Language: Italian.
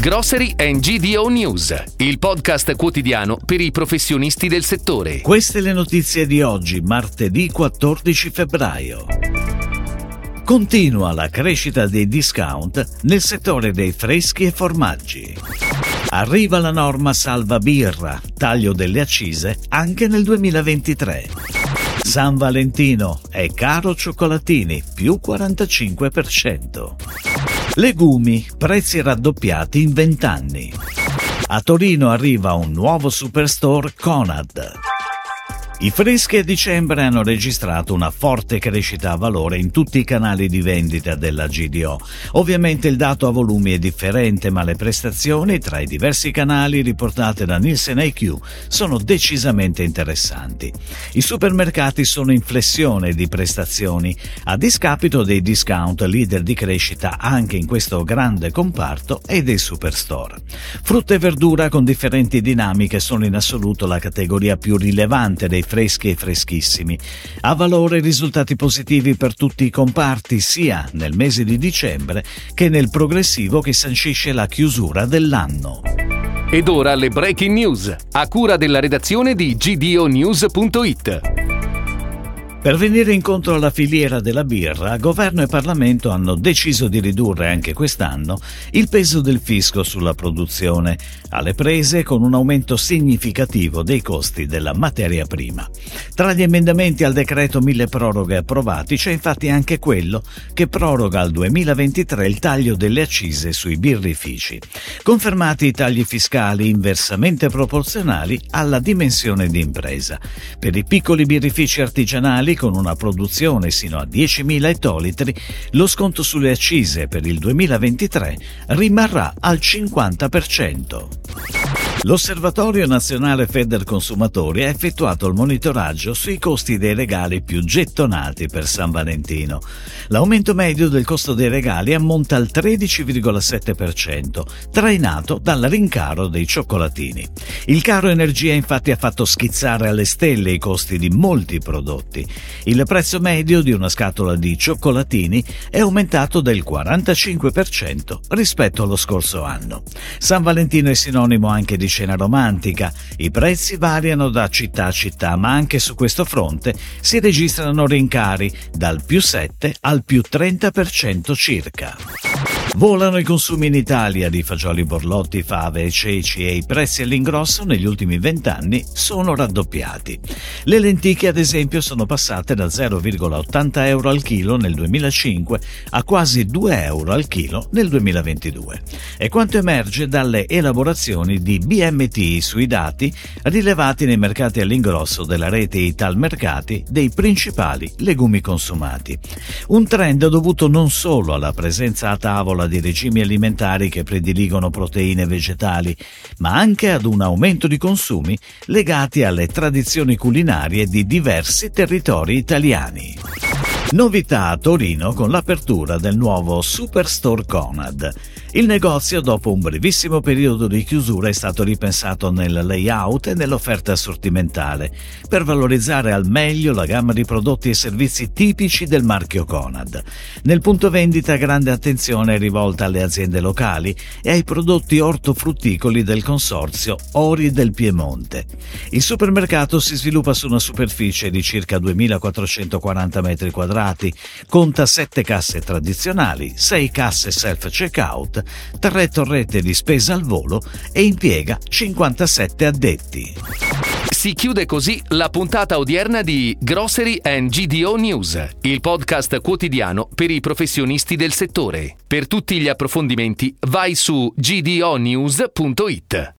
Grocery and GDO News, il podcast quotidiano per i professionisti del settore. Queste le notizie di oggi, martedì 14 febbraio. Continua la crescita dei discount nel settore dei freschi e formaggi. Arriva la norma salva birra, taglio delle accise anche nel 2023. San Valentino è caro cioccolatini, più 45%. Legumi, prezzi raddoppiati in 20 anni. A Torino arriva un nuovo superstore Conad. I freschi a dicembre hanno registrato una forte crescita a valore in tutti i canali di vendita della GDO. Ovviamente il dato a volumi è differente, ma le prestazioni tra i diversi canali riportate da Nielsen IQ sono decisamente interessanti. I supermercati sono in flessione di prestazioni, a discapito dei discount leader di crescita anche in questo grande comparto e dei superstore. Frutta e verdura con differenti dinamiche sono in assoluto la categoria più rilevante dei freschi e freschissimi. Ha valore risultati positivi per tutti i comparti, sia nel mese di dicembre che nel progressivo che sancisce la chiusura dell'anno. Ed ora le breaking news, a cura della redazione di gdonews.it. Per venire incontro alla filiera della birra, governo e Parlamento hanno deciso di ridurre anche quest'anno il peso del fisco sulla produzione, alle prese con un aumento significativo dei costi della materia prima. Tra gli emendamenti al decreto mille proroghe approvati c'è infatti anche quello che proroga al 2023 il taglio delle accise sui birrifici. Confermati i tagli fiscali inversamente proporzionali alla dimensione di impresa. Per i piccoli birrifici artigianali con una produzione sino a 10.000 ettolitri, lo sconto sulle accise per il 2023 rimarrà al 50%. L'Osservatorio Nazionale Feder Consumatori ha effettuato il monitoraggio sui costi dei regali più gettonati per San Valentino. L'aumento medio del costo dei regali ammonta al 13,7%, trainato dal rincaro dei cioccolatini. Il caro energia infatti ha fatto schizzare alle stelle i costi di molti prodotti. Il prezzo medio di una scatola di cioccolatini è aumentato del 45% rispetto allo scorso anno. San Valentino è sinonimo anche di scena romantica. I prezzi variano da città a città, ma anche su questo fronte si registrano rincari dal più 7 al più 30% circa. Volano i consumi in Italia di fagioli borlotti, fave e ceci e i prezzi all'ingrosso negli ultimi vent'anni sono raddoppiati. Le lenticchie, ad esempio, sono passate da 0,80 euro al chilo nel 2005 a quasi 2 euro al chilo nel 2022. È quanto emerge dalle elaborazioni di BMT sui dati rilevati nei mercati all'ingrosso della rete Italmercati dei principali legumi consumati. Un trend dovuto non solo alla presenza a tavola di regimi alimentari che prediligono proteine vegetali, ma anche ad un aumento di consumi legati alle tradizioni culinarie di diversi territori italiani. Novità a Torino con l'apertura del nuovo Superstore Conad. Il negozio, dopo un brevissimo periodo di chiusura, è stato ripensato nel layout e nell'offerta assortimentale per valorizzare al meglio la gamma di prodotti e servizi tipici del marchio Conad. Nel punto vendita grande attenzione è rivolta alle aziende locali e ai prodotti ortofrutticoli del consorzio Ori del Piemonte. Il supermercato si sviluppa su una superficie di circa 2440 m2 carrati, conta 7 casse tradizionali, 6 casse self-checkout, 3 torrette di spesa al volo e impiega 57 addetti. Si chiude così la puntata odierna di Grocery and GDO News, il podcast quotidiano per i professionisti del settore. Per tutti gli approfondimenti vai su gdonews.it.